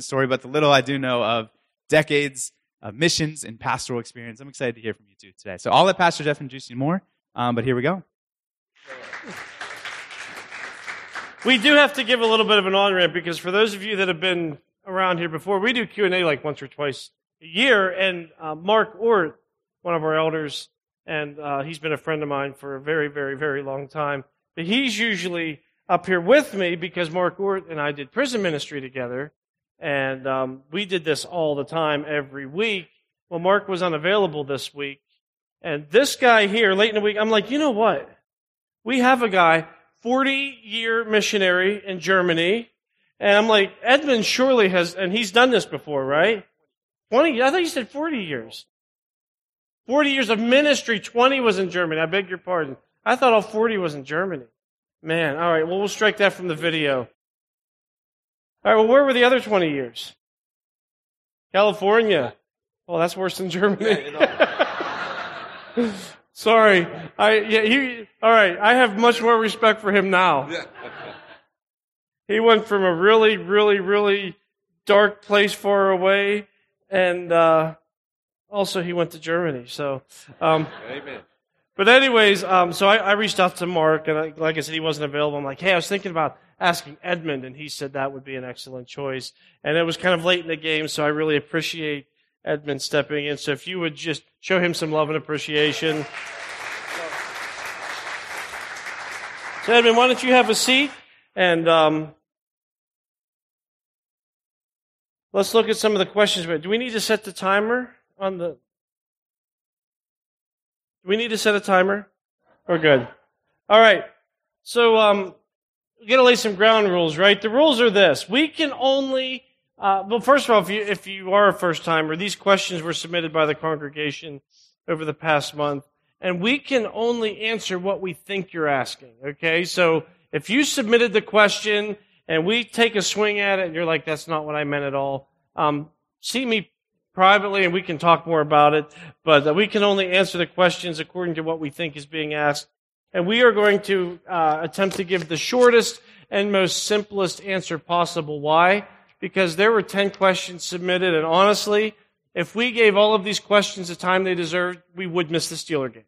Story, but the little I do know of decades of missions and pastoral experience. I'm excited to hear from you too today. So I'll let Pastor Jeff introduce you more, um, but here we go. We do have to give a little bit of an on ramp because for those of you that have been around here before, we do Q and A like once or twice a year, and uh, Mark Ort, one of our elders, and uh, he's been a friend of mine for a very, very, very long time. But he's usually up here with me because Mark Ort and I did prison ministry together, and um, we did this all the time every week. Well, Mark was unavailable this week, and this guy here, late in the week, I'm like, you know what? We have a guy, 40 year missionary in Germany, and I'm like, Edmund surely has, and he's done this before, right? 20, I thought you said 40 years. 40 years of ministry, 20 was in Germany. I beg your pardon. I thought all 40 was in Germany. Man, all right, well, we'll strike that from the video. All right, well, where were the other 20 years? California. Well, that's worse than Germany. Sorry. I, yeah, he, all right, I have much more respect for him now. he went from a really, really, really dark place far away, and uh, also he went to Germany. So, um, Amen. but anyways, um, so I, I reached out to Mark, and I, like I said, he wasn't available. I'm like, hey, I was thinking about asking Edmund, and he said that would be an excellent choice. And it was kind of late in the game, so I really appreciate Edmund stepping in. So if you would just show him some love and appreciation. So Edmund, why don't you have a seat and um, let's look at some of the questions. Do we need to set the timer on the? Do we need to set a timer? We're good. All right. So um, we got to lay some ground rules, right? The rules are this: we can only uh, well, first of all, if you if you are a first timer, these questions were submitted by the congregation over the past month, and we can only answer what we think you're asking. Okay, so if you submitted the question and we take a swing at it, and you're like, "That's not what I meant at all," um, see me privately, and we can talk more about it. But uh, we can only answer the questions according to what we think is being asked, and we are going to uh, attempt to give the shortest and most simplest answer possible. Why? because there were 10 questions submitted, and honestly, if we gave all of these questions the time they deserved, we would miss the Steeler game.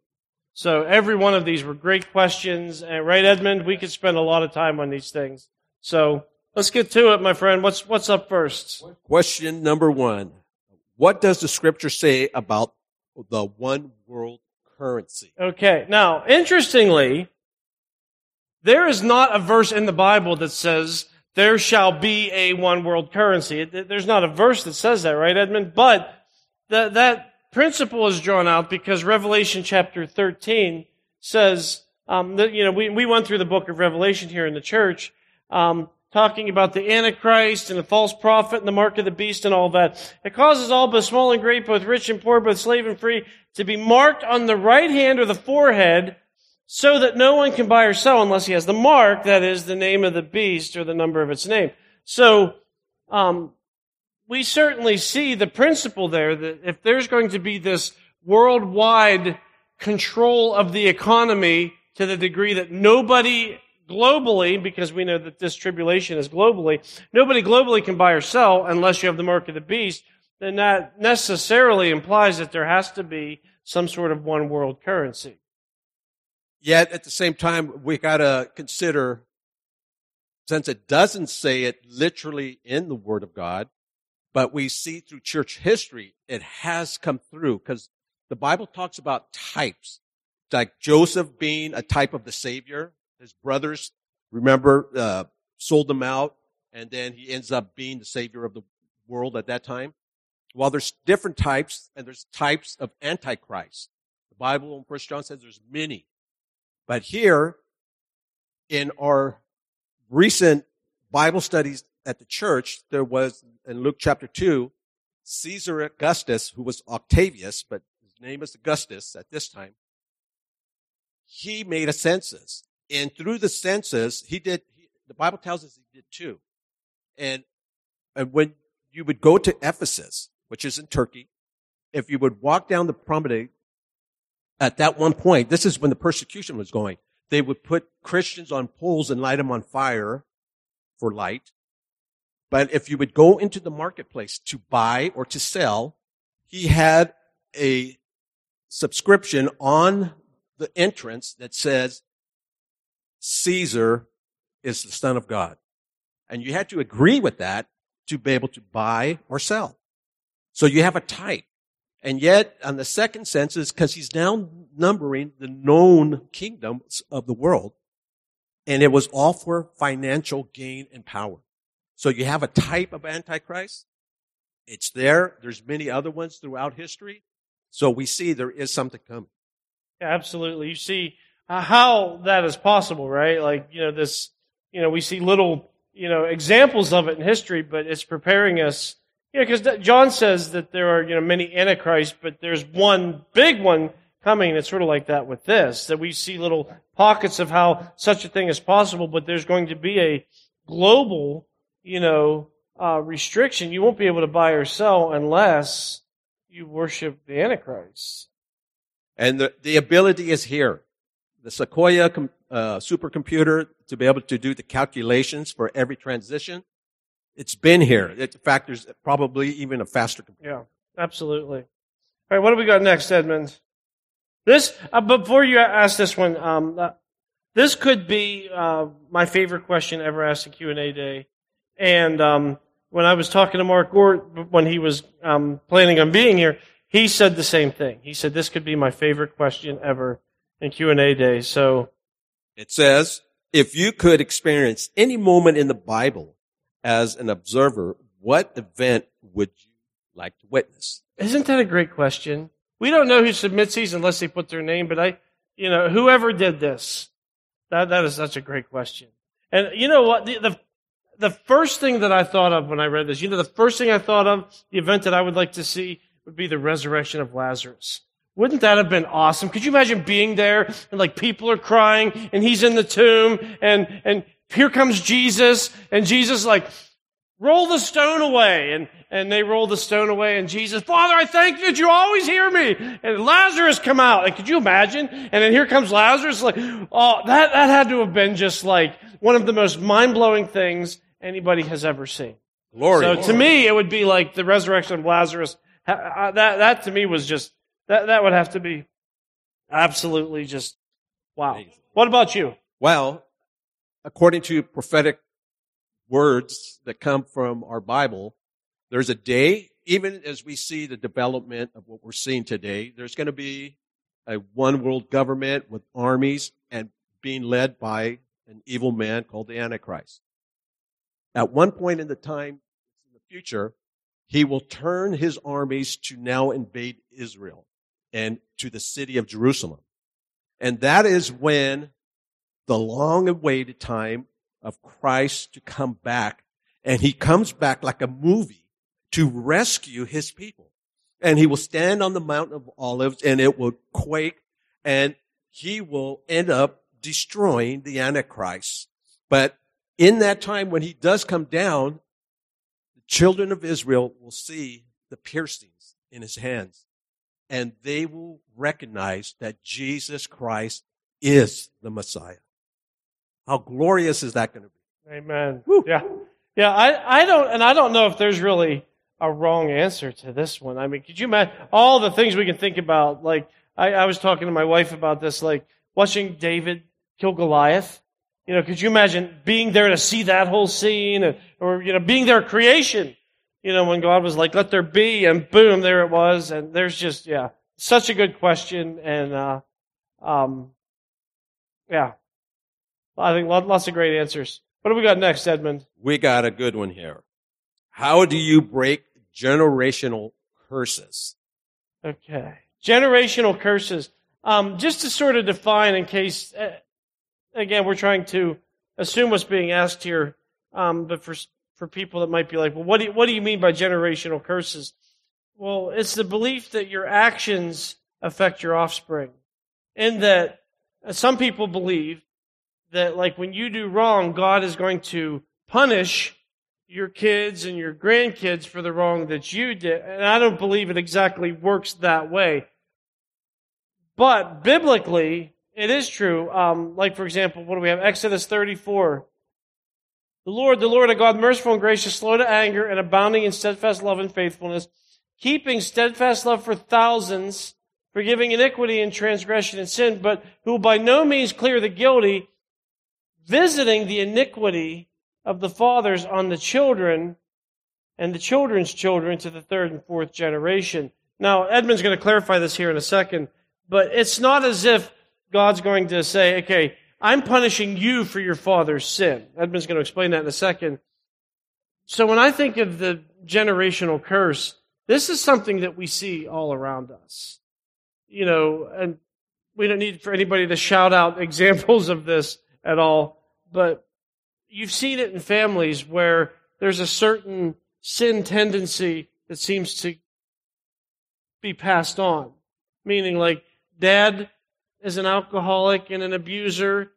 So every one of these were great questions, and right, Edmund? We could spend a lot of time on these things. So let's get to it, my friend. What's what's up first? Question number one: What does the Scripture say about the one world currency? Okay. Now, interestingly, there is not a verse in the Bible that says there shall be a one world currency. There's not a verse that says that, right, Edmund? But that, that principle is drawn out because Revelation chapter 13 says, um, that, you know, we, we went through the book of Revelation here in the church, um, talking about the Antichrist and the false prophet and the mark of the beast and all that. It causes all, both small and great, both rich and poor, both slave and free, to be marked on the right hand or the forehead so that no one can buy or sell unless he has the mark, that is the name of the beast or the number of its name. So, um, we certainly see the principle there that if there's going to be this worldwide control of the economy to the degree that nobody globally, because we know that this tribulation is globally, nobody globally can buy or sell unless you have the mark of the beast, then that necessarily implies that there has to be some sort of one world currency. Yet at the same time, we got to consider, since it doesn't say it literally in the Word of God, but we see through church history, it has come through because the Bible talks about types, like Joseph being a type of the Savior. His brothers, remember, uh, sold him out, and then he ends up being the Savior of the world at that time. While there's different types, and there's types of Antichrist. The Bible in First John says there's many. But here, in our recent Bible studies at the church, there was in Luke chapter 2, Caesar Augustus, who was Octavius, but his name is Augustus at this time, he made a census. And through the census, he did, he, the Bible tells us he did two. And, and when you would go to Ephesus, which is in Turkey, if you would walk down the promenade, at that one point, this is when the persecution was going, they would put Christians on poles and light them on fire for light. But if you would go into the marketplace to buy or to sell, he had a subscription on the entrance that says Caesar is the son of God. And you had to agree with that to be able to buy or sell. So you have a type. And yet, on the second sense is because he's now numbering the known kingdoms of the world. And it was all for financial gain and power. So you have a type of Antichrist. It's there. There's many other ones throughout history. So we see there is something coming. Yeah, absolutely. You see uh, how that is possible, right? Like, you know, this, you know, we see little, you know, examples of it in history, but it's preparing us, know, because John says that there are, you know, many antichrists, but there's one big one coming. It's sort of like that with this, that we see little pockets of how such a thing is possible, but there's going to be a global you know, uh, restriction. You won't be able to buy or sell unless you worship the Antichrist. And the, the ability is here. The Sequoia com, uh, supercomputer to be able to do the calculations for every transition. It's been here. in fact, there's probably even a faster computer. Yeah, absolutely. All right, what do we got next, Edmund? This, uh, before you ask this one, um, uh, this could be uh, my favorite question ever asked in Q&A day. And um, when I was talking to Mark Gort when he was um, planning on being here, he said the same thing. He said this could be my favorite question ever in Q and A day. So it says, if you could experience any moment in the Bible as an observer, what event would you like to witness? Isn't that a great question? We don't know who submits these unless they put their name, but I, you know, whoever did this, that, that is such a great question. And you know what? The, the, the first thing that I thought of when I read this, you know, the first thing I thought of, the event that I would like to see would be the resurrection of Lazarus. Wouldn't that have been awesome? Could you imagine being there and like people are crying and he's in the tomb and, and here comes Jesus and Jesus like, roll the stone away and, and they roll the stone away and Jesus, Father, I thank you that you always hear me. And Lazarus come out. Like, could you imagine? And then here comes Lazarus like, oh, that, that had to have been just like one of the most mind-blowing things anybody has ever seen. Glory. So to me, it would be like the resurrection of Lazarus. Uh, that, that to me was just, that, that would have to be absolutely just, wow. What about you? Well, according to prophetic words that come from our Bible, there's a day, even as we see the development of what we're seeing today, there's going to be a one world government with armies and being led by an evil man called the Antichrist. At one point in the time, in the future, he will turn his armies to now invade Israel and to the city of Jerusalem. And that is when the long awaited time of Christ to come back. And he comes back like a movie to rescue his people. And he will stand on the mountain of olives and it will quake and he will end up destroying the Antichrist. But in that time when he does come down, the children of Israel will see the piercings in his hands and they will recognize that Jesus Christ is the Messiah. How glorious is that going to be? Amen. Woo. Yeah. Yeah. I, I don't, and I don't know if there's really a wrong answer to this one. I mean, could you imagine all the things we can think about? Like, I, I was talking to my wife about this, like watching David kill Goliath. You know, could you imagine being there to see that whole scene or, or, you know, being there creation? You know, when God was like, let there be and boom, there it was. And there's just, yeah, such a good question. And, uh, um, yeah, I think lots of great answers. What do we got next, Edmund? We got a good one here. How do you break generational curses? Okay. Generational curses. Um, just to sort of define in case, uh, again, we're trying to assume what's being asked here, um, but for, for people that might be like, well, what do, you, what do you mean by generational curses? Well, it's the belief that your actions affect your offspring. In that uh, some people believe that like when you do wrong, God is going to punish your kids and your grandkids for the wrong that you did. And I don't believe it exactly works that way. But biblically, it is true. Um, like, for example, what do we have? Exodus 34. The Lord, the Lord, a God merciful and gracious, slow to anger, and abounding in steadfast love and faithfulness, keeping steadfast love for thousands, forgiving iniquity and transgression and sin, but who by no means clear the guilty, visiting the iniquity of the fathers on the children and the children's children to the third and fourth generation. Now, Edmund's going to clarify this here in a second, but it's not as if God's going to say, okay, I'm punishing you for your father's sin. Edmund's going to explain that in a second. So when I think of the generational curse, this is something that we see all around us. You know, and we don't need for anybody to shout out examples of this at all, but you've seen it in families where there's a certain sin tendency that seems to be passed on. Meaning, like, dad is an alcoholic and an abuser.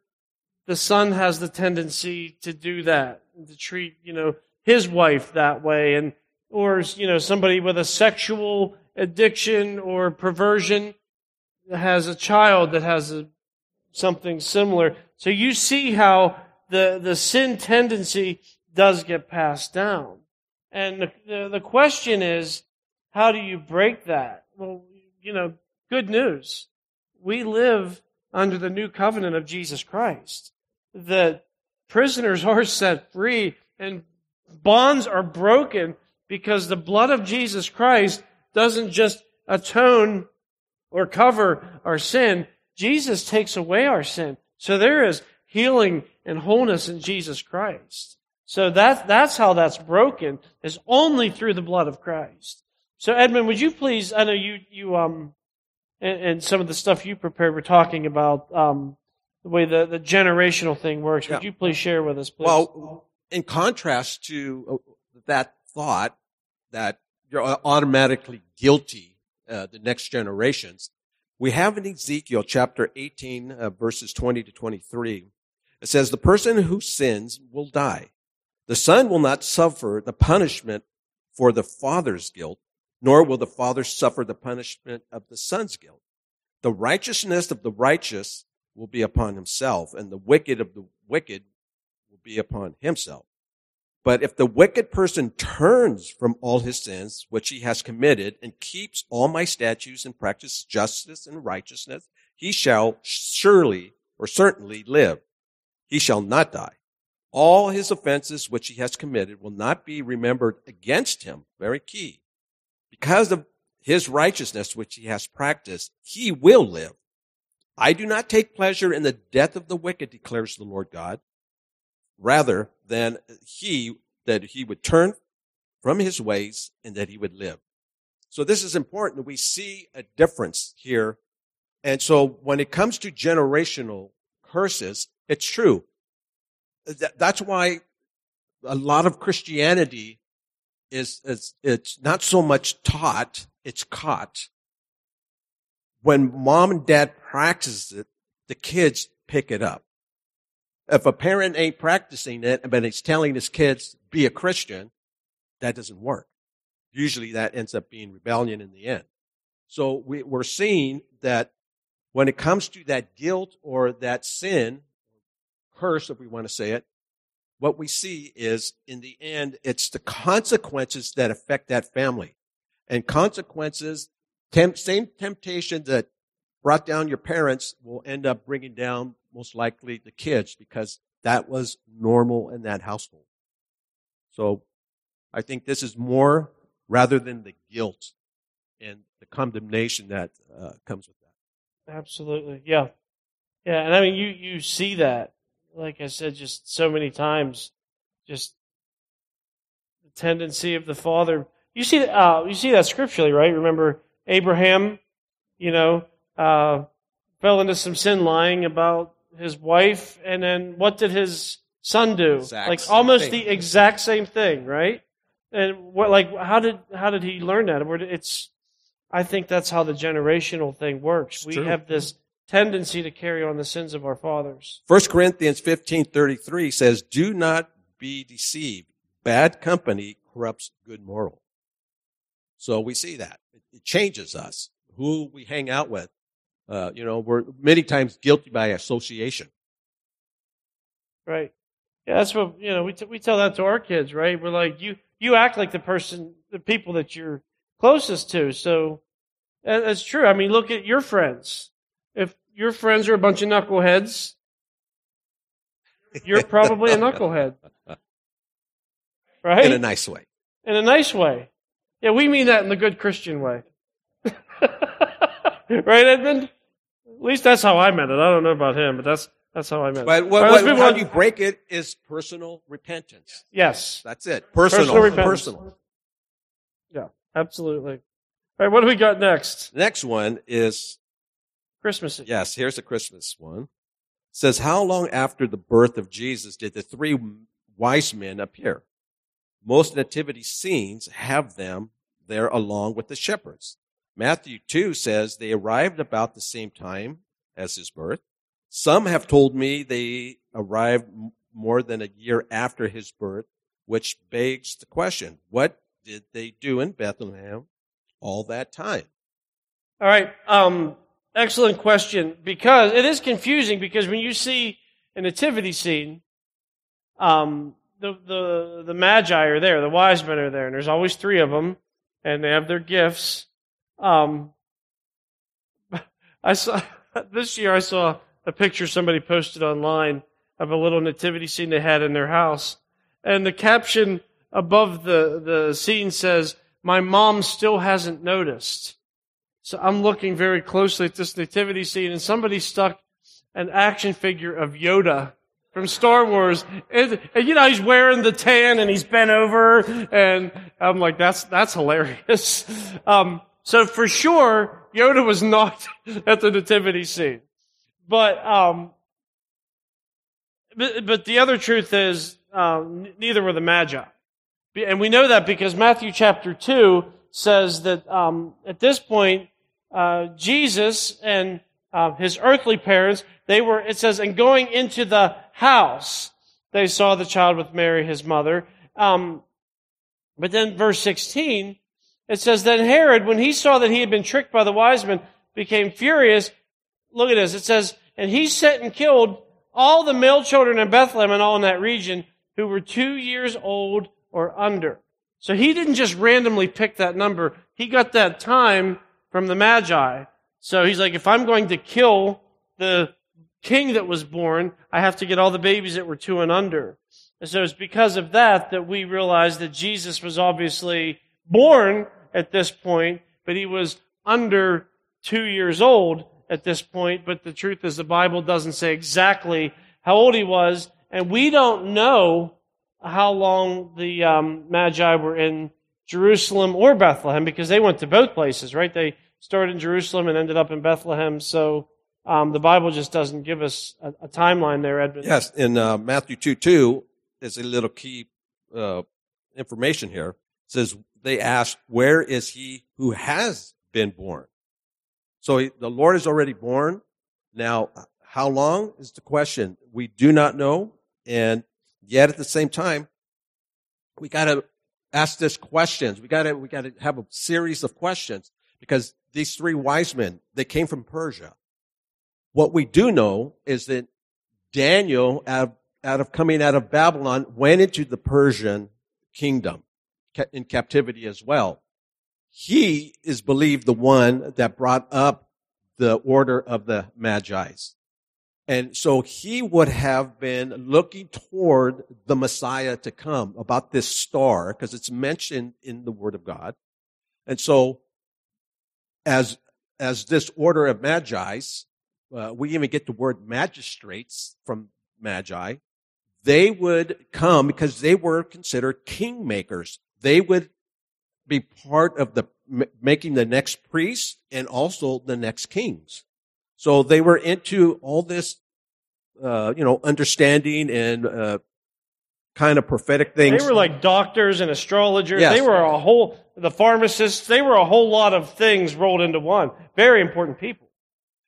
The son has the tendency to do that, to treat, you know, his wife that way. And, or, you know, somebody with a sexual addiction or perversion has a child that has a, something similar. So you see how the, the sin tendency does get passed down. And the, the, the question is, how do you break that? Well, you know, good news. We live under the new covenant of Jesus Christ. The prisoners are set free and bonds are broken because the blood of Jesus Christ doesn't just atone or cover our sin. Jesus takes away our sin. So there is healing and wholeness in Jesus Christ. So that, that's how that's broken, is only through the blood of Christ. So Edmund, would you please, I know you, you, um, and, and some of the stuff you prepared were talking about, um, the way the, the generational thing works. Would Yeah. you please share with us, please? Well, in contrast to uh, that thought that you're automatically guilty, uh, the next generations, we have in Ezekiel chapter 18, uh, verses 20 to 23, it says, the person who sins will die. The son will not suffer the punishment for the father's guilt, nor will the father suffer the punishment of the son's guilt. The righteousness of the righteous will be upon himself, and the wicked of the wicked will be upon himself. But if the wicked person turns from all his sins which he has committed and keeps all my statutes and practices justice and righteousness, he shall surely or certainly live. He shall not die. All his offenses which he has committed will not be remembered against him. Very key. Because of his righteousness which he has practiced, he will live. I do not take pleasure in the death of the wicked, declares the Lord God rather than he that he would turn from his ways and that he would live. So this is important we see a difference here. And so when it comes to generational curses, it's true. That's why a lot of Christianity is, is it's not so much taught, it's caught. When mom and dad practice it, the kids pick it up. If a parent ain't practicing it, but he's telling his kids, be a Christian, that doesn't work. Usually that ends up being rebellion in the end. So we, we're seeing that when it comes to that guilt or that sin, curse, if we want to say it, what we see is in the end, it's the consequences that affect that family. And consequences, temp, same temptation that brought down your parents will end up bringing down most likely the kids because that was normal in that household. So I think this is more rather than the guilt and the condemnation that uh, comes with that. Absolutely. Yeah. Yeah. And I mean, you, you see that, like I said, just so many times, just the tendency of the father. You see, uh, you see that scripturally, right? Remember Abraham, you know, uh, fell into some sin lying about his wife. And then what did his son do? Exact like almost thing. the exact same thing, right? And what, like, how did, how did he learn that? It's, I think that's how the generational thing works. It's we true. have this tendency to carry on the sins of our fathers. 1 Corinthians 15:33 says, "Do not be deceived. Bad company corrupts good moral." So we see that. It changes us. Who we hang out with. Uh, you know, we're many times guilty by association. Right. Yeah, that's what you know. We t- we tell that to our kids, right? We're like, you you act like the person, the people that you're closest to. So that's true. I mean, look at your friends. If your friends are a bunch of knuckleheads, you're probably a knucklehead, right? In a nice way. in a nice way. Yeah, we mean that in the good Christian way. right, Edmund? At least that's how I meant it. I don't know about him, but that's that's how I meant But it. what, right, let's what, how on. you break it is personal repentance. Yes, That's it. Personal. Personal repentance. Personal. yeah, absolutely. All right, what do we got next? Next one is Christmas. Yes, here's a Christmas one. It says, How long after the birth of Jesus did the three wise men appear? Most nativity scenes have them there along with the shepherds. Matthew 2 says they arrived about the same time as his birth. Some have told me they arrived more than a year after his birth, which begs the question, what did they do in Bethlehem all that time? All right, um, excellent question. Because it is confusing because when you see a nativity scene, um, the the the magi are there, the wise men are there, and there's always three of them, and they have their gifts. Um, I saw this year. I saw a picture somebody posted online of a little nativity scene they had in their house, and the caption above the the scene says, "My mom still hasn't noticed." So I'm looking very closely at this nativity scene, and somebody stuck an action figure of Yoda from Star Wars, and, and you know he's wearing the tan and he's bent over, and I'm like, that's that's hilarious. Um, so for sure, Yoda was not at the nativity scene, but um, but, but the other truth is um, neither were the Magi, and we know that because Matthew chapter two says that um, at this point uh, Jesus and uh, his earthly parents, they were, it says, and going into the house, they saw the child with Mary, his mother. Um, but then verse 16, it says, Then Herod, when he saw that he had been tricked by the wise men, became furious. Look at this. It says, And he sent and killed all the male children in Bethlehem and all in that region who were two years old or under. So he didn't just randomly pick that number. He got that time from the Magi. So he's like, if I'm going to kill the king that was born, I have to get all the babies that were two and under. And so it's because of that that we realize that Jesus was obviously born at this point, but he was under two years old at this point. But the truth is the Bible doesn't say exactly how old he was, and we don't know how long the um, Magi were in Jerusalem or Bethlehem because they went to both places, right? They started in Jerusalem and ended up in Bethlehem. So um, the Bible just doesn't give us a, a timeline there, Edmund. Yes, in uh, Matthew 2 2, there's a little key uh, information here. It says, they asked, Where is he who has been born? So the Lord is already born. Now, how long is the question? We do not know. And yet at the same time, we got to ask this questions. We got to, we got to have a series of questions because these three wise men, they came from Persia. What we do know is that Daniel, out of, out of coming out of Babylon, went into the Persian kingdom in captivity as well. He is believed the one that brought up the order of the Magi's. And so he would have been looking toward the Messiah to come about this star because it's mentioned in the Word of God. And so as, as this order of Magi's, uh, we even get the word magistrates from Magi. They would come because they were considered kingmakers. They would be part of the making the next priests and also the next kings. So they were into all this, uh, you know, understanding and uh, kind of prophetic things. They were like doctors and astrologers. Yes. They were a whole, the pharmacists, they were a whole lot of things rolled into one. Very important people.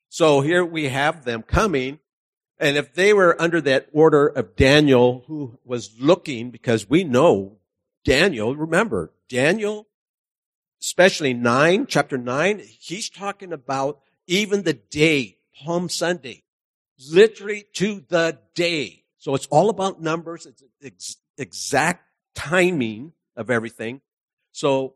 So here we have them coming. And if they were under that order of Daniel, who was looking, because we know Daniel, remember, Daniel, especially nine, chapter nine, he's talking about even the day, Palm Sunday, literally to the day. So it's all about numbers. It's ex- exact timing of everything. So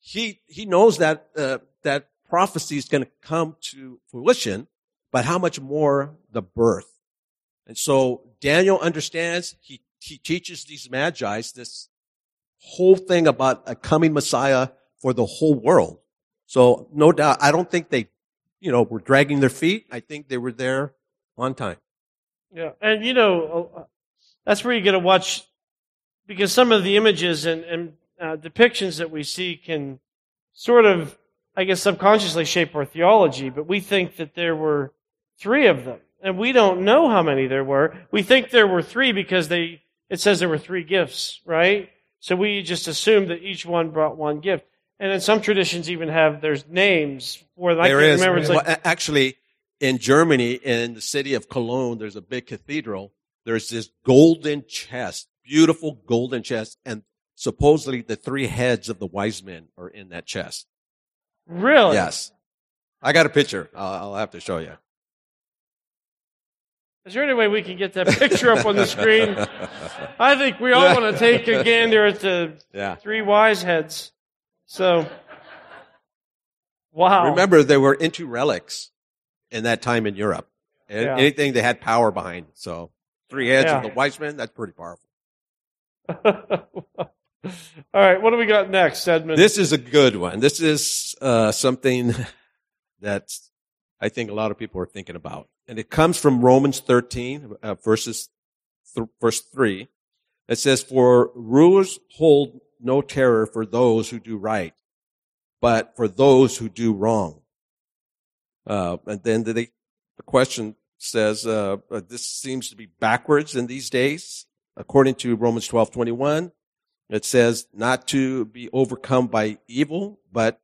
he, he knows that, uh, that prophecy is going to come to fruition, but how much more the birth. And so Daniel understands, he, he teaches these magi's this whole thing about a coming Messiah for the whole world. So no doubt, I don't think they, you know, were dragging their feet. I think they were there on time. Yeah, and you know, uh, that's where you get to watch because some of the images and, and uh, depictions that we see can sort of, I guess, subconsciously shape our theology. But we think that there were three of them, and we don't know how many there were. We think there were three because they it says there were three gifts, right? So we just assume that each one brought one gift. And in some traditions, even have there's names for them. I There can't is. remember. Like, Well, actually, in Germany, in the city of Cologne, there's a big cathedral. There's this golden chest, beautiful golden chest, and supposedly the three heads of the wise men are in that chest. really? Yes. I got a picture. I'll, I'll have to show you. Is there any way we can get that picture up on the screen? I think we all want to take a gander at the Yeah. three wise heads. So, wow. Remember, they were into relics in that time in Europe. And Yeah. Anything they had power behind. So three heads Yeah. of the wise men, that's pretty powerful. all right, what do we got next, Edmund? This is a good one. This is uh, something that I think a lot of people are thinking about. And it comes from Romans 13, uh, verses th- verse 3. It says, For rulers hold no terror for those who do right, but for those who do wrong. Uh, and then the, the question says, uh, uh, this seems to be backwards in these days. According to Romans 12, 21, it says not to be overcome by evil, but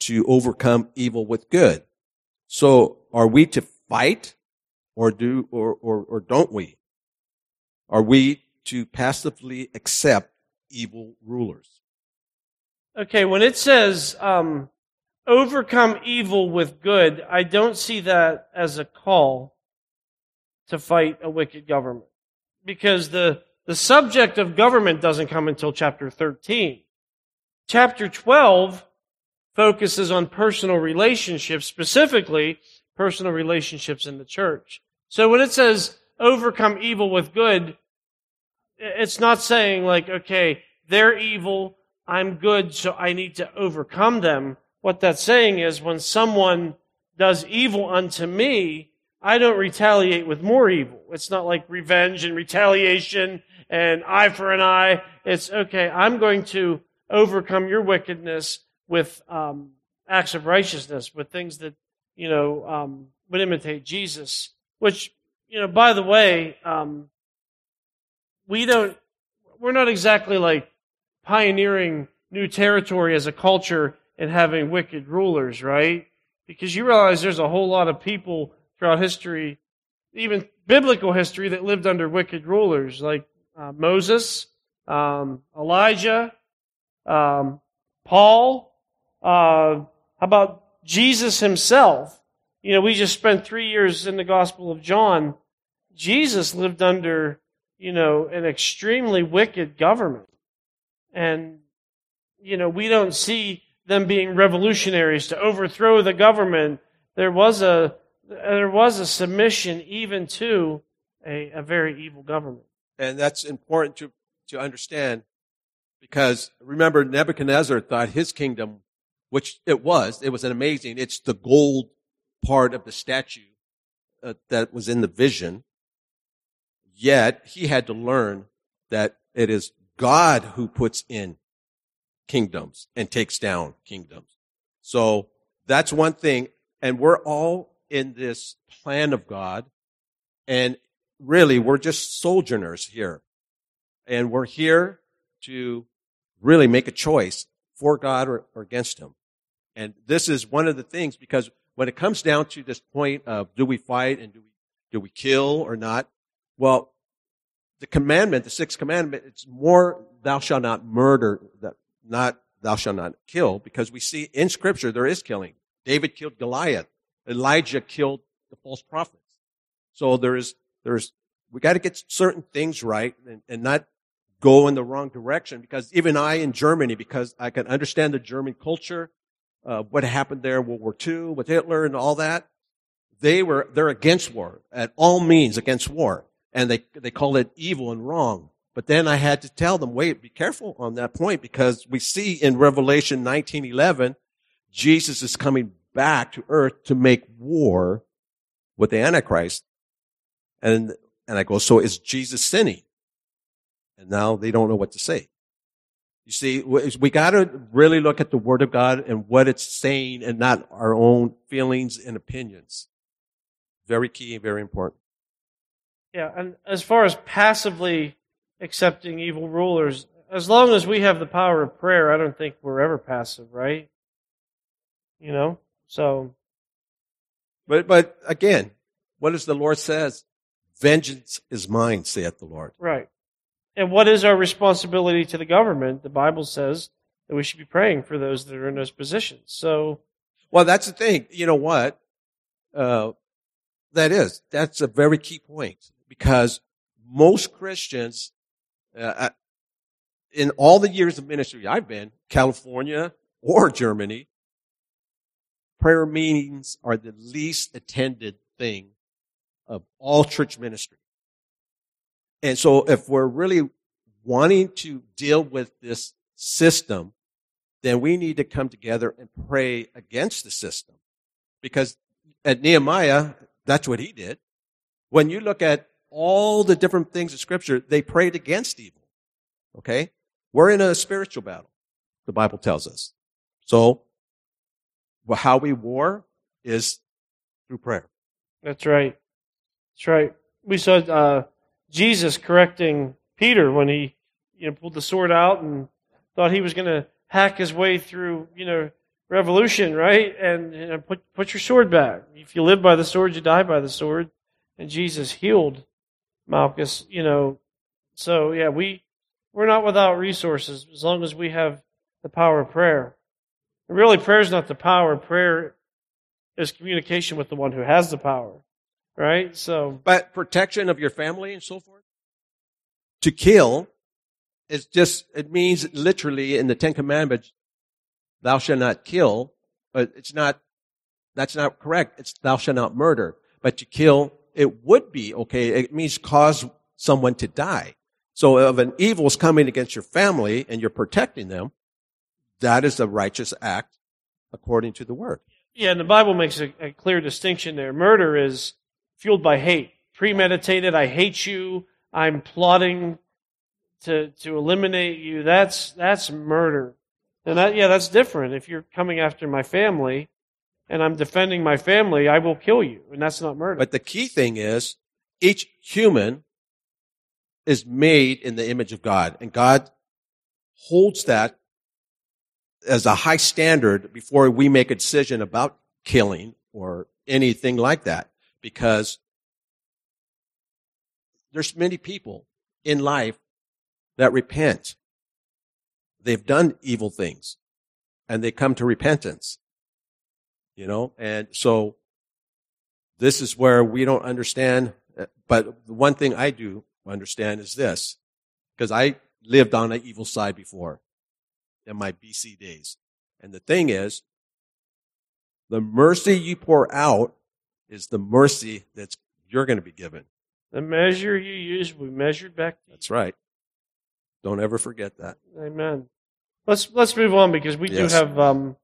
to overcome evil with good. So are we to fight or do, or, or, or don't we? Are we to passively accept evil rulers? okay, when it says um, overcome evil with good, I don't see that as a call to fight a wicked government. Because the, the subject of government doesn't come until chapter 13. Chapter 12 focuses on personal relationships, specifically personal relationships in the church. So when it says overcome evil with good, it's not saying like, okay, they're evil, I'm good, so I need to overcome them. What that's saying is when someone does evil unto me, I don't retaliate with more evil. It's not like revenge and retaliation and eye for an eye. It's okay, I'm going to overcome your wickedness with um, acts of righteousness, with things that, you know, um, would imitate Jesus. Which, you know, by the way, um, we don't, we're not exactly like pioneering new territory as a culture and having wicked rulers, right? Because you realize there's a whole lot of people throughout history, even biblical history, that lived under wicked rulers, like uh, Moses, um, Elijah, um, Paul. Uh, how about Jesus himself? You know, we just spent three years in the Gospel of John. Jesus lived under, you know, an extremely wicked government. And, you know, we don't see them being revolutionaries to overthrow the government. There was a, there was a submission even to a, a very evil government. And that's important to, to understand because remember Nebuchadnezzar thought his kingdom, which it was, it was an amazing, it's the gold part of the statue uh, that was in the vision. Yet he had to learn that it is God who puts in kingdoms and takes down kingdoms. So that's one thing. And we're all in this plan of God. And really, we're just sojourners here. And we're here to really make a choice for God or, or against Him. And this is one of the things because when it comes down to this point of do we fight and do we, do we kill or not? Well, the commandment, the sixth commandment, it's more thou shalt not murder, that not thou shalt not kill, because we see in scripture there is killing. David killed Goliath. Elijah killed the false prophets. So there is, there's we got to get certain things right and, and not go in the wrong direction because even I in Germany, because I can understand the German culture, uh, what happened there, World War II with Hitler and all that, they were, they're against war, at all means against war. And they, they call it evil and wrong. But then I had to tell them, wait, be careful on that point because we see in Revelation 1911, Jesus is coming back to earth to make war with the Antichrist. And, and I go, so is Jesus sinning? And now they don't know what to say. You see, we got to really look at the Word of God and what it's saying and not our own feelings and opinions. Very key and very important. Yeah, and as far as passively accepting evil rulers, as long as we have the power of prayer, I don't think we're ever passive, right? You know? So But but again, what does the Lord says? Vengeance is mine, saith the Lord. Right. And what is our responsibility to the government? The Bible says that we should be praying for those that are in those positions. So Well, that's the thing. You know what? Uh, that is, that's a very key point because most Christians, uh, in all the years of ministry I've been, California or Germany, prayer meetings are the least attended thing of all church ministry. And so if we're really wanting to deal with this system, then we need to come together and pray against the system. Because at Nehemiah, that's what he did. When you look at all the different things in scripture, they prayed against evil. Okay? We're in a spiritual battle, the Bible tells us. So, how we war is through prayer. that's right. That's right. We saw uh, Jesus correcting Peter when he you know pulled the sword out and thought he was going to hack his way through you know revolution, right? And know, put put your sword back. If you live by the sword, you die by the sword. And Jesus healed Malchus. You know, so yeah, we we're not without resources as long as we have the power of prayer. And really, prayer is not the power. Prayer is communication with the one who has the power, right? So But protection of your family and so forth. To kill is just, it means literally in the Ten Commandments, thou shalt not kill, but it's not, that's not correct. It's thou shalt not murder. But to kill, it would be okay. It means cause someone to die. So if an evil is coming against your family and you're protecting them, that is a righteous act according to the word. Yeah, and the Bible makes a, a clear distinction there. Murder is fueled by hate, premeditated. I hate you. I'm plotting to to eliminate you. That's that's murder, and that yeah, that's different. If you're coming after my family, and I'm defending my family, I will kill you, and that's not murder. But the key thing is each human is made in the image of God and God holds that as a high standard before we make a decision about killing or anything like that because there's many people in life that repent. They've done evil things and they come to repentance. You know, and so this is where we don't understand. Eh, but the one thing I do understand is this, because I lived on the evil side before in my BC days. And the thing is, the mercy you pour out is the mercy that's you're going to be given. the measure you use will be measured back. To you. That's right. Don't ever forget that. Amen. Let's let's move on because we Yes. do have um,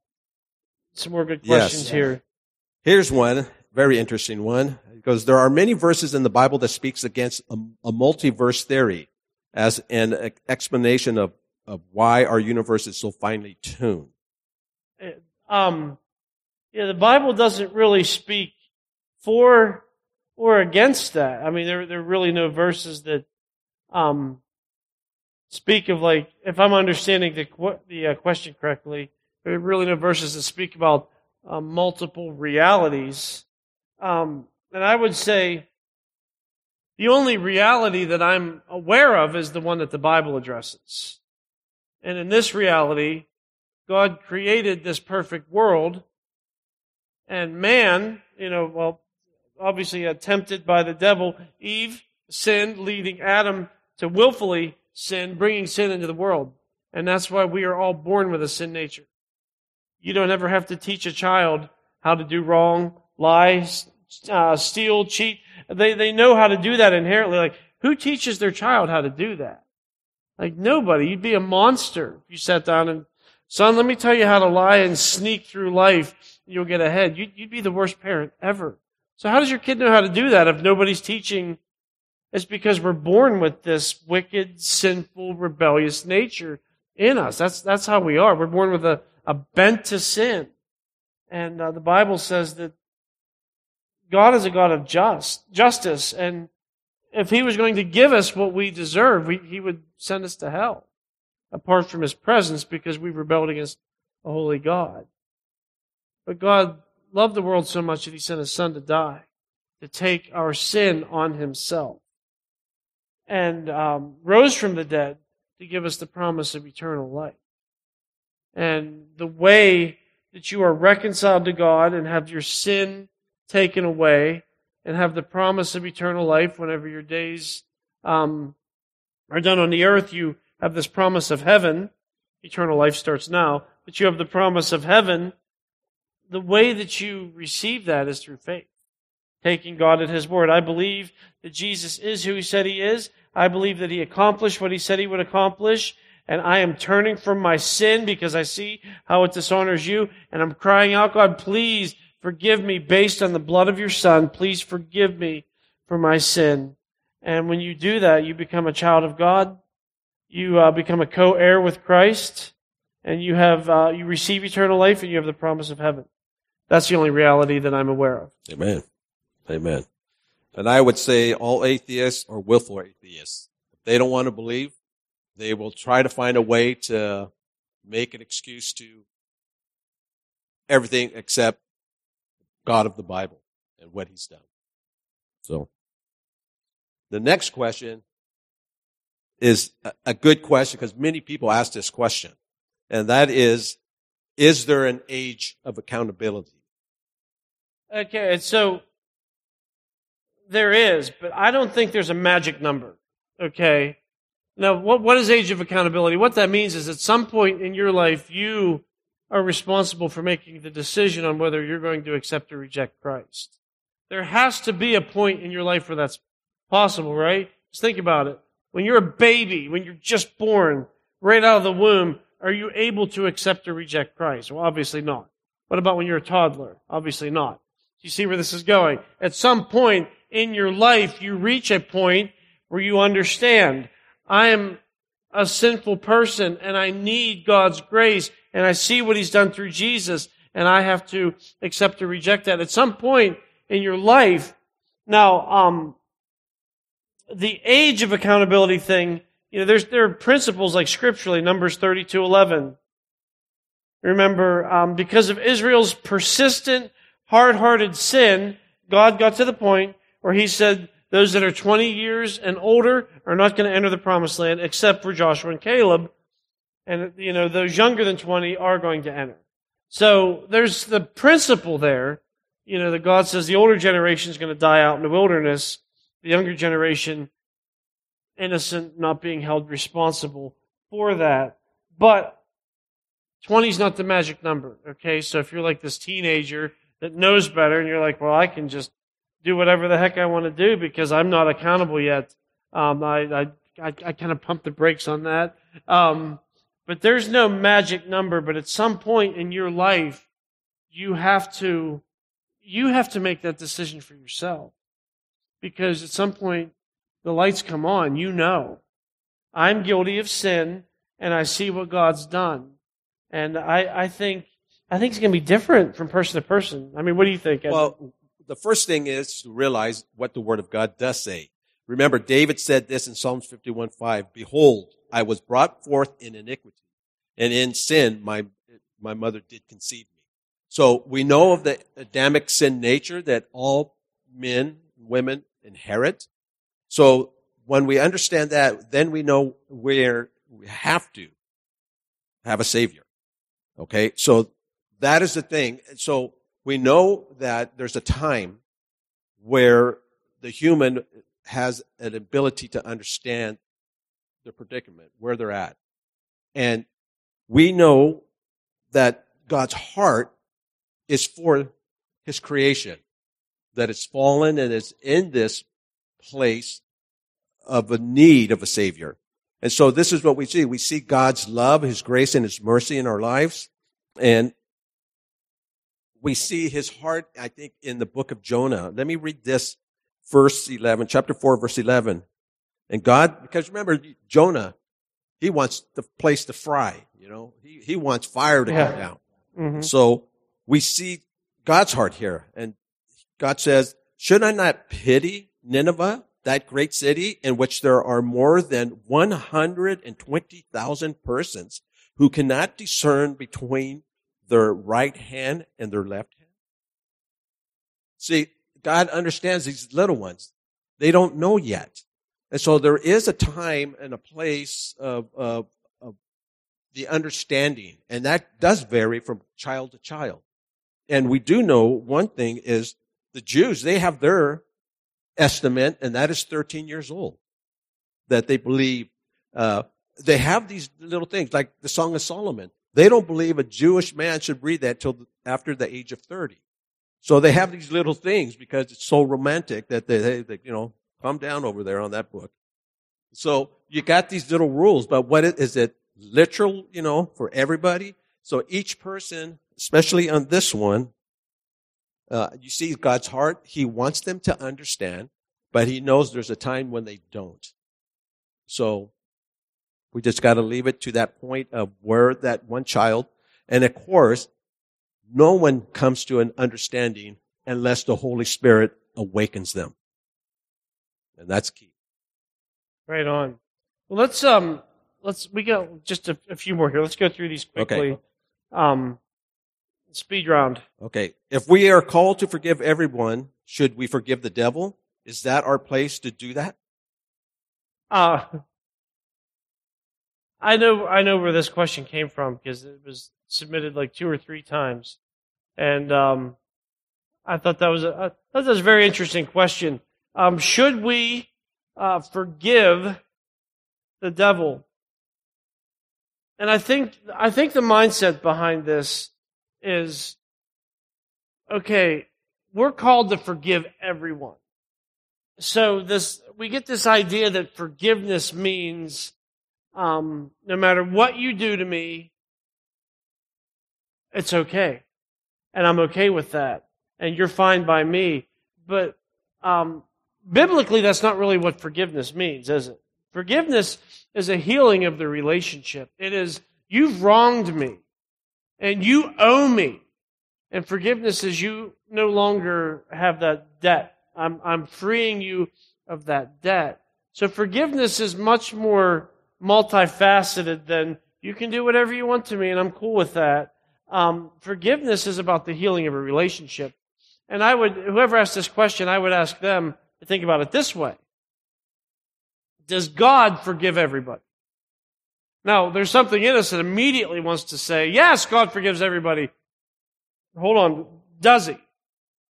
some more good Yes. questions here. Here's one, very interesting one. Because there are many verses in the Bible that speaks against a, a multiverse theory as an explanation of, of why our universe is so finely tuned. Um, yeah, the Bible doesn't really speak for or against that. I mean, there there are really no verses that um, speak of like if I'm understanding the the uh, question correctly. There are really no verses that speak about uh, multiple realities. Um, and I would say the only reality that I'm aware of is the one that the Bible addresses. And in this reality, God created this perfect world, and man, you know, well, obviously tempted by the devil, Eve, sinned, leading Adam to willfully sin, bringing sin into the world. And that's why we are all born with a sin nature. You don't ever have to teach a child how to do wrong, lie, uh, steal, cheat. They, they know how to do that inherently. Like, who teaches their child how to do that? Like, nobody. You'd be a monster if you sat down and, son, let me tell you how to lie and sneak through life. You'll get ahead. You'd, you'd be the worst parent ever. So how does your kid know how to do that if nobody's teaching? It's because we're born with this wicked, sinful, rebellious nature in us. That's, that's how we are. We're born with a, a bent to sin. And uh, the Bible says that God is a God of just, justice. And if He was going to give us what we deserve, we, He would send us to hell apart from His presence because we rebelled against a holy God. But God loved the world so much that he sent his son to die, to take our sin on himself, and um, rose from the dead to give us the promise of eternal life. And the way that you are reconciled to God and have your sin taken away and have the promise of eternal life whenever your days um, are done on the earth, you have this promise of heaven. Eternal life starts now, but you have the promise of heaven the way that you receive that is through faith. Taking God at His word. I believe that Jesus is who He said He is. I believe that He accomplished what He said He would accomplish. And I am turning from my sin because I see how it dishonors you. And I'm crying out, God, please forgive me based on the blood of your Son. Please forgive me for my sin. And when you do that, you become a child of God. You uh, become a co-heir with Christ, and you have uh, you receive eternal life, and you have the promise of heaven. That's the only reality that I'm aware of. Amen. Amen. And I would say all atheists are willful atheists. If they don't want to believe, they will try to find a way to make an excuse to everything except God of the Bible and what he's done. So the next question is a good question because many people ask this question. And that is, is there an age of accountability? Okay, so there is, but I don't think there's a magic number. Okay. Now, what, what is age of accountability? What that means is at some point in your life, you are responsible for making the decision on whether you're going to accept or reject Christ. There has to be a point in your life where that's possible, right? Just think about it. When you're a baby, when you're just born, right out of the womb, are you able to accept or reject Christ? Well, obviously not. What about when you're a toddler? Obviously not. You see where this is going? At some point in your life, you reach a point where you understand, I am a sinful person and I need God's grace and I see what He's done through Jesus and I have to accept or reject that. At some point in your life, now, um, the age of accountability thing, you know, there's, there are principles like scripturally, Numbers 32, 11. Remember, um, because of Israel's persistent hard-hearted sin, God got to the point where he said, those that are 20 years and older are not going to enter the promised land except for Joshua and Caleb. And, you know, those younger than 20 are going to enter. So there's the principle there, you know, that God says the older generation is going to die out in the wilderness, the younger generation innocent, not being held responsible for that. But 20 is not the magic number, okay? So if you're like this teenager that knows better, and you're like, well, I can just do whatever the heck I want to do because I'm not accountable yet. Um, I, I, I, I kind of pump the brakes on that. Um, but there's no magic number, but at some point in your life, you have to, you have to make that decision for yourself. Because at some point, the lights come on, you know. I'm guilty of sin, and I see what God's done. And I, I think I think it's going to be different from person to person. I mean, what do you think? Well, the first thing is to realize what the Word of God does say. Remember, David said this in Psalms 51 5 Behold, I was brought forth in iniquity, and in sin my, my mother did conceive me. So we know of the Adamic sin nature that all men women inherit. So when we understand that, then we know where we have to have a Savior. Okay? So that is the thing. So we know that there's a time where the human has an ability to understand the predicament, where they're at. And we know that God's heart is for his creation, that it's fallen and is in this place of a need of a savior. And so this is what we see. We see God's love, his grace, and his mercy in our lives. And we see his heart, I think, in the book of Jonah. Let me read this verse 11, chapter 4, verse 11. And God, because remember, Jonah, he wants the place to fry, you know, he, he wants fire to Yeah. come down. Mhm. So we see God's heart here. And God says, should I not pity Nineveh, that great city in which there are more than 120,000 persons who cannot discern between their right hand and their left hand? See, God understands these little ones. They don't know yet. And so there is a time and a place of, of, of the understanding. And that does vary from child to child. And we do know one thing is the Jews, they have their estimate, and that is 13 years old. That they believe, uh, they have these little things like the Song of Solomon. They don't believe a Jewish man should read that till after the age of 30. So they have these little things because it's so romantic that they, they, they you know, calm down over there on that book. So you got these little rules, but what is, is it literal, you know, for everybody? So each person, especially on this one, uh, you see God's heart. He wants them to understand, but he knows there's a time when they don't. So we just got to leave it to that point of where that one child, and of course, no one comes to an understanding unless the Holy Spirit awakens them. And that's key. Right on. Well, let's um, let's we got just a, a few more here. Let's go through these quickly. Okay. Um, speed round. Okay. If we are called to forgive everyone, should we forgive the devil? Is that our place to do that? Uh, I know I know where this question came from because it was submitted like two or three times, and um, I thought that was a that was a very interesting question. Um, should we uh, forgive the devil? And I think I think the mindset behind this is okay. We're called to forgive everyone. So this we get this idea that forgiveness means um, no matter what you do to me, it's okay, and I'm okay with that, and you're fine by me. But um, biblically, that's not really what forgiveness means, is it? Forgiveness is a healing of the relationship. It is you've wronged me, and you owe me, and forgiveness is you no longer have that debt. I'm I'm freeing you of that debt. So forgiveness is much more multifaceted than you can do whatever you want to me, and I'm cool with that. Um, forgiveness is about the healing of a relationship. And I would, whoever asked this question, I would ask them to think about it this way. Does God forgive everybody? Now, there's something in us that immediately wants to say, yes, God forgives everybody. Hold on. Does he?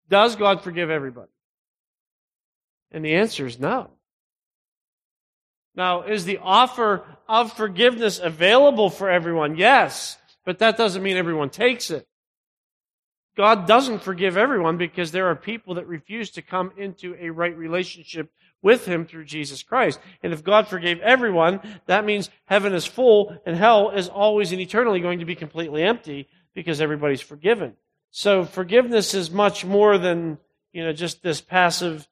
Does God forgive everybody? And the answer is no. Now, is the offer of forgiveness available for everyone? Yes, but that doesn't mean everyone takes it. God doesn't forgive everyone because there are people that refuse to come into a right relationship with Him through Jesus Christ. And if God forgave everyone, that means heaven is full and hell is always and eternally going to be completely empty because everybody's forgiven. So forgiveness is much more than, you know, just this passive,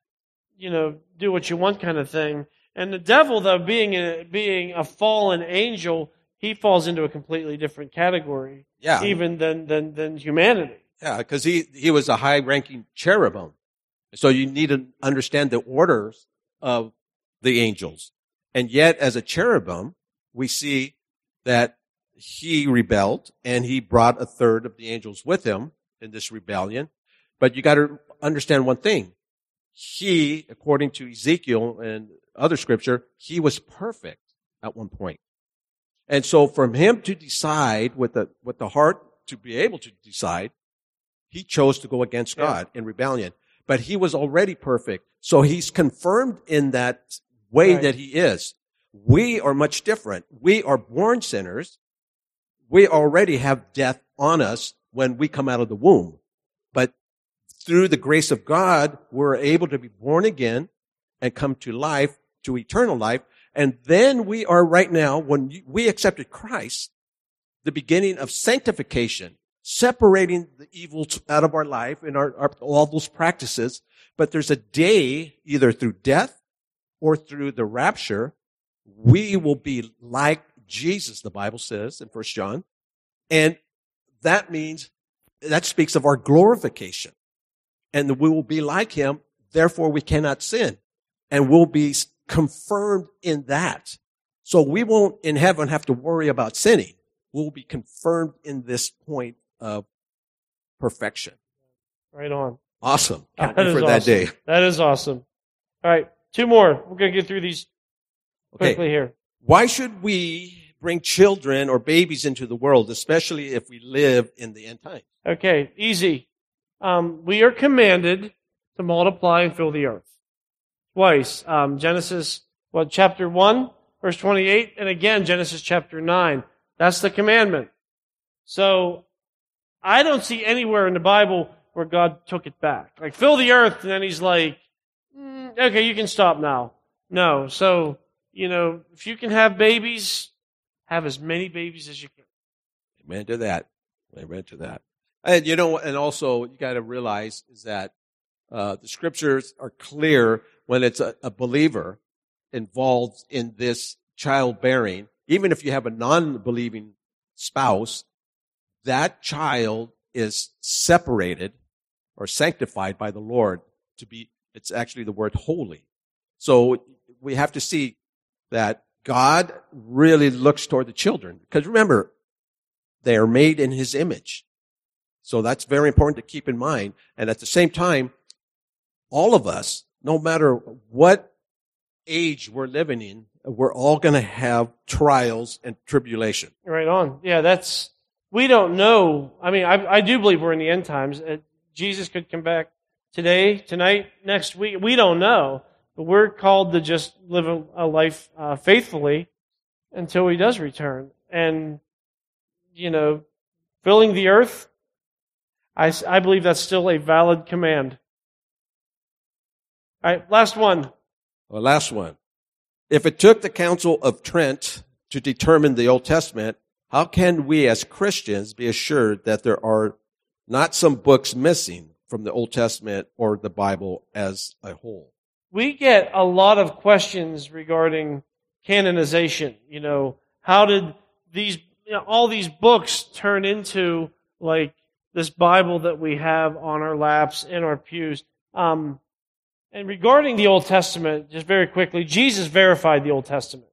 you know, do what you want kind of thing. And the devil, though, being a, being a fallen angel, he falls into a completely different category, Yeah. even than, than, than humanity. Yeah, because he, he was a high ranking cherubim. So you need to understand the orders of the angels. And yet, as a cherubim, we see that he rebelled and he brought a third of the angels with him in this rebellion. But you got to understand one thing. He, according to Ezekiel and other scripture, he was perfect at one point. And so from him to decide with the, with the heart to be able to decide, he chose to go against Yeah. God in rebellion. But he was already perfect. So he's confirmed in that way Right. that he is. We are much different. We are born sinners. We already have death on us when we come out of the womb. But through the grace of God, we're able to be born again and come to life, to eternal life. And then we are right now, when we accepted Christ, the beginning of sanctification, separating the evils out of our life and our, our, all those practices. But there's a day, either through death or through the rapture, we will be like Jesus, the Bible says in First John. And that means, that speaks of our glorification. And we will be like him, therefore we cannot sin. And we'll be confirmed in that. So we won't in heaven have to worry about sinning. We'll be confirmed in this point of perfection. Right on. Awesome. Can't That wait is for that day. That is awesome. All right, two more. We're going to get through these Okay. quickly here. Why should we bring children or babies into the world, especially if we live in the end times? Okay, easy. Um, we are commanded to multiply and fill the earth. Twice. Um, Genesis, what, chapter 1, verse 28, and again, Genesis chapter 9. That's the commandment. So, I don't see anywhere in the Bible where God took it back. Like, fill the earth, and then he's like, "Mm, okay, you can stop now. No. So, you know, if you can have babies, have as many babies as you can. Amen to that. Amen to that. And you know, and also you got to realize is that uh, the scriptures are clear when it's a, a believer involved in this childbearing. Even if you have a non-believing spouse, that child is separated or sanctified by the Lord to be. It's actually the word holy. So we have to see that God really looks toward the children. Because remember, they are made in his image. So that's very important to keep in mind. And at the same time, all of us, no matter what age we're living in, we're all going to have trials and tribulation. Right on. Yeah, that's, we don't know. I mean, I, I do believe we're in the end times. Uh, Jesus could come back today, tonight, next week. We don't know. But we're called to just live a, a life uh, faithfully until he does return. And, you know, filling the earth, I, I believe that's still a valid command. All right, last one. The last one. If it took the Council of Trent to determine the Old Testament, how can we as Christians be assured that there are not some books missing from the Old Testament or the Bible as a whole? we get a lot of questions regarding canonization. You know, how did these, you know, all these books turn into like this Bible that we have on our laps in our pews? Um, and regarding the Old Testament, just very quickly, Jesus verified the Old Testament.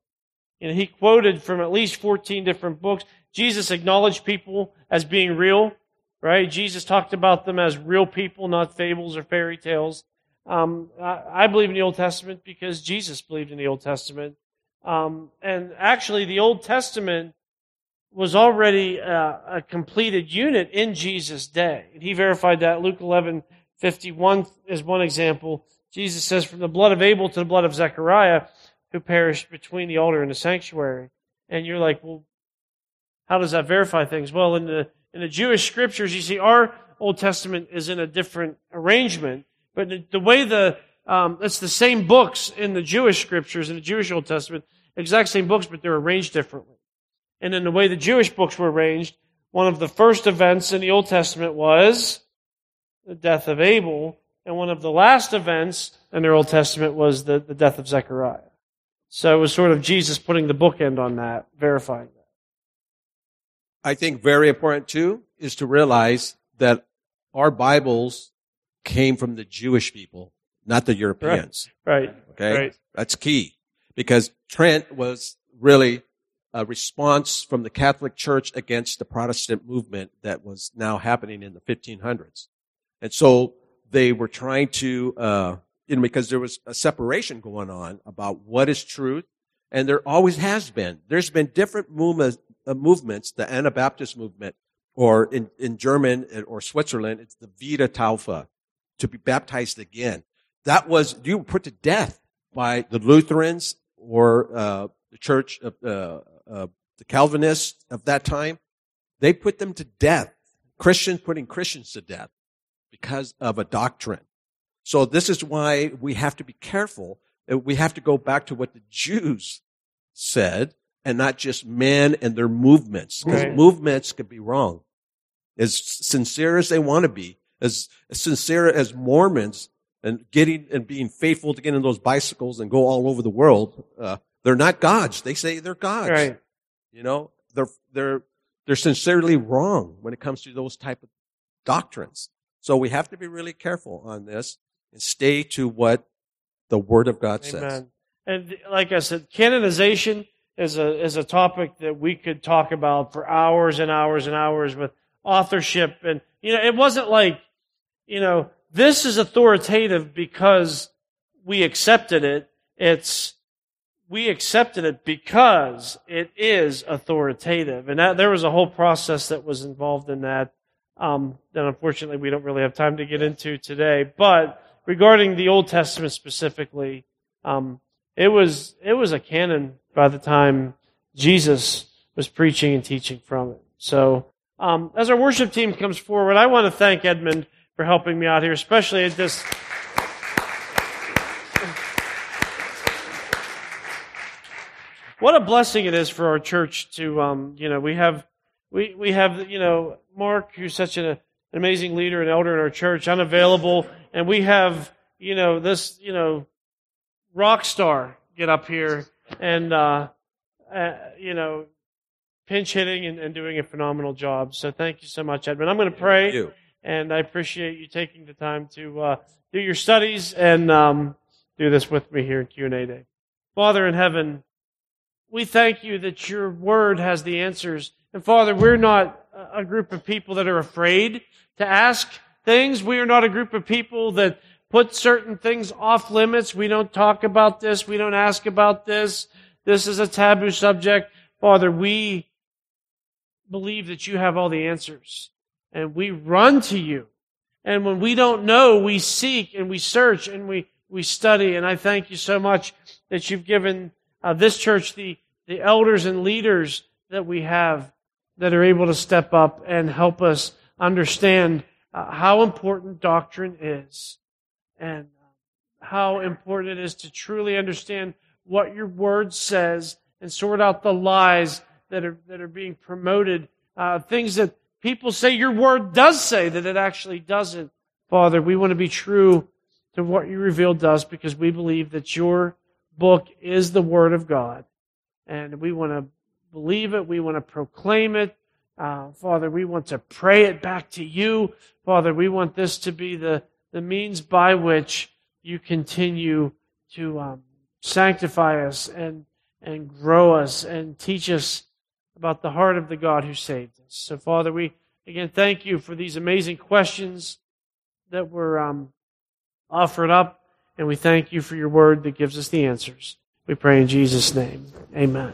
Know, he quoted from at least 14 different books. Jesus acknowledged people as being real, right? Jesus talked about them as real people, not fables or fairy tales. Um, I, I believe in the Old Testament because Jesus believed in the Old Testament. Um, and actually, the Old Testament was already uh, a completed unit in Jesus' day. And he verified that. Luke 11, 51 is one example. Jesus says, from the blood of Abel to the blood of Zechariah, who perished between the altar and the sanctuary. And you're like, well, how does that verify things? Well, in the, in the Jewish scriptures, you see our Old Testament is in a different arrangement. But the, the way the, um, it's the same books in the Jewish scriptures, in the Jewish Old Testament, exact same books, but they're arranged differently. And in the way the Jewish books were arranged, one of the first events in the Old Testament was the death of Abel, and one of the last events in their Old Testament was the, the death of Zechariah. So it was sort of Jesus putting the bookend on that, verifying that. I think very important too is to realize that our Bibles came from the Jewish people, not the Europeans. Right. Okay. Right. That's key because Trent was really a response from the Catholic Church against the Protestant movement that was now happening in the 1500s. And so they were trying to, uh, you know, because there was a separation going on about what is truth. And there always has been. There's been different movements, uh, movements the Anabaptist movement, or in, in German or Switzerland, it's the Wiedertaufe, to be baptized again. that was, you were put to death by the Lutherans or, uh, the church of, uh, uh, the Calvinists of that time. They put them to death. Christians putting Christians to death because of a doctrine. So this is why we have to be careful. Uh, We have to go back to what the Jews said and not just men and their movements. Because Right. movements could be wrong. As sincere as they want to be, as, as sincere as Mormons and getting and being faithful to get in those bicycles and go all over the world, uh, they're not gods. They say they're gods. Right. You know, they're, they're, they're sincerely wrong when it comes to those type of doctrines. So we have to be really careful on this and stay to what the Word of God says. And like I said, canonization is a is a topic that we could talk about for hours and hours and hours with authorship. And you know it wasn't like you know this is authoritative because we accepted it. It's we accepted it because it is authoritative. And that there was a whole process that was involved in that um, that unfortunately we don't really have time to get into today but regarding the old testament specifically um, it was it was a canon by the time Jesus was preaching and teaching from it. So um, as our worship team comes forward, I want to thank Edmund for helping me out here, especially at this. What a blessing it is for our church to, um, you know, we have, we, we have, you know, Mark, who's such an, an amazing leader and elder in our church, unavailable, and we have, you know, this, you know, rock star get up here and uh, uh, you know pinch hitting and, and doing a phenomenal job. So thank you so much, Edmund. I'm going to pray, You. and I appreciate you taking the time to uh, do your studies and um, do this with me here in Q and A day. Father in heaven, we thank you that your word has the answers. And Father, we're not a- group of people that are afraid to ask things. We are not a group of people that put certain things off limits. We don't talk about this. We don't ask about this. This is a taboo subject. Father, we believe that you have all the answers and we run to you. And when we don't know, we seek and we search and we, we study. And I thank you so much that you've given uh, this church the, the elders and leaders that we have that are able to step up and help us understand uh, how important doctrine is and how important it is to truly understand what your word says and sort out the lies that are that are being promoted, uh, things that people say your word does say that it actually doesn't. Father, we want to be true to what you revealed to us because we believe that your book is the word of God, and we want to believe it. We want to proclaim it. Uh, Father, we want to pray it back to you. Father, we want this to be the, the means by which you continue to um, sanctify us and, and grow us and teach us about the heart of the God who saved us. So, Father, we again thank you for these amazing questions that were um, offered up, and we thank you for your word that gives us the answers. We pray in Jesus' name. Amen.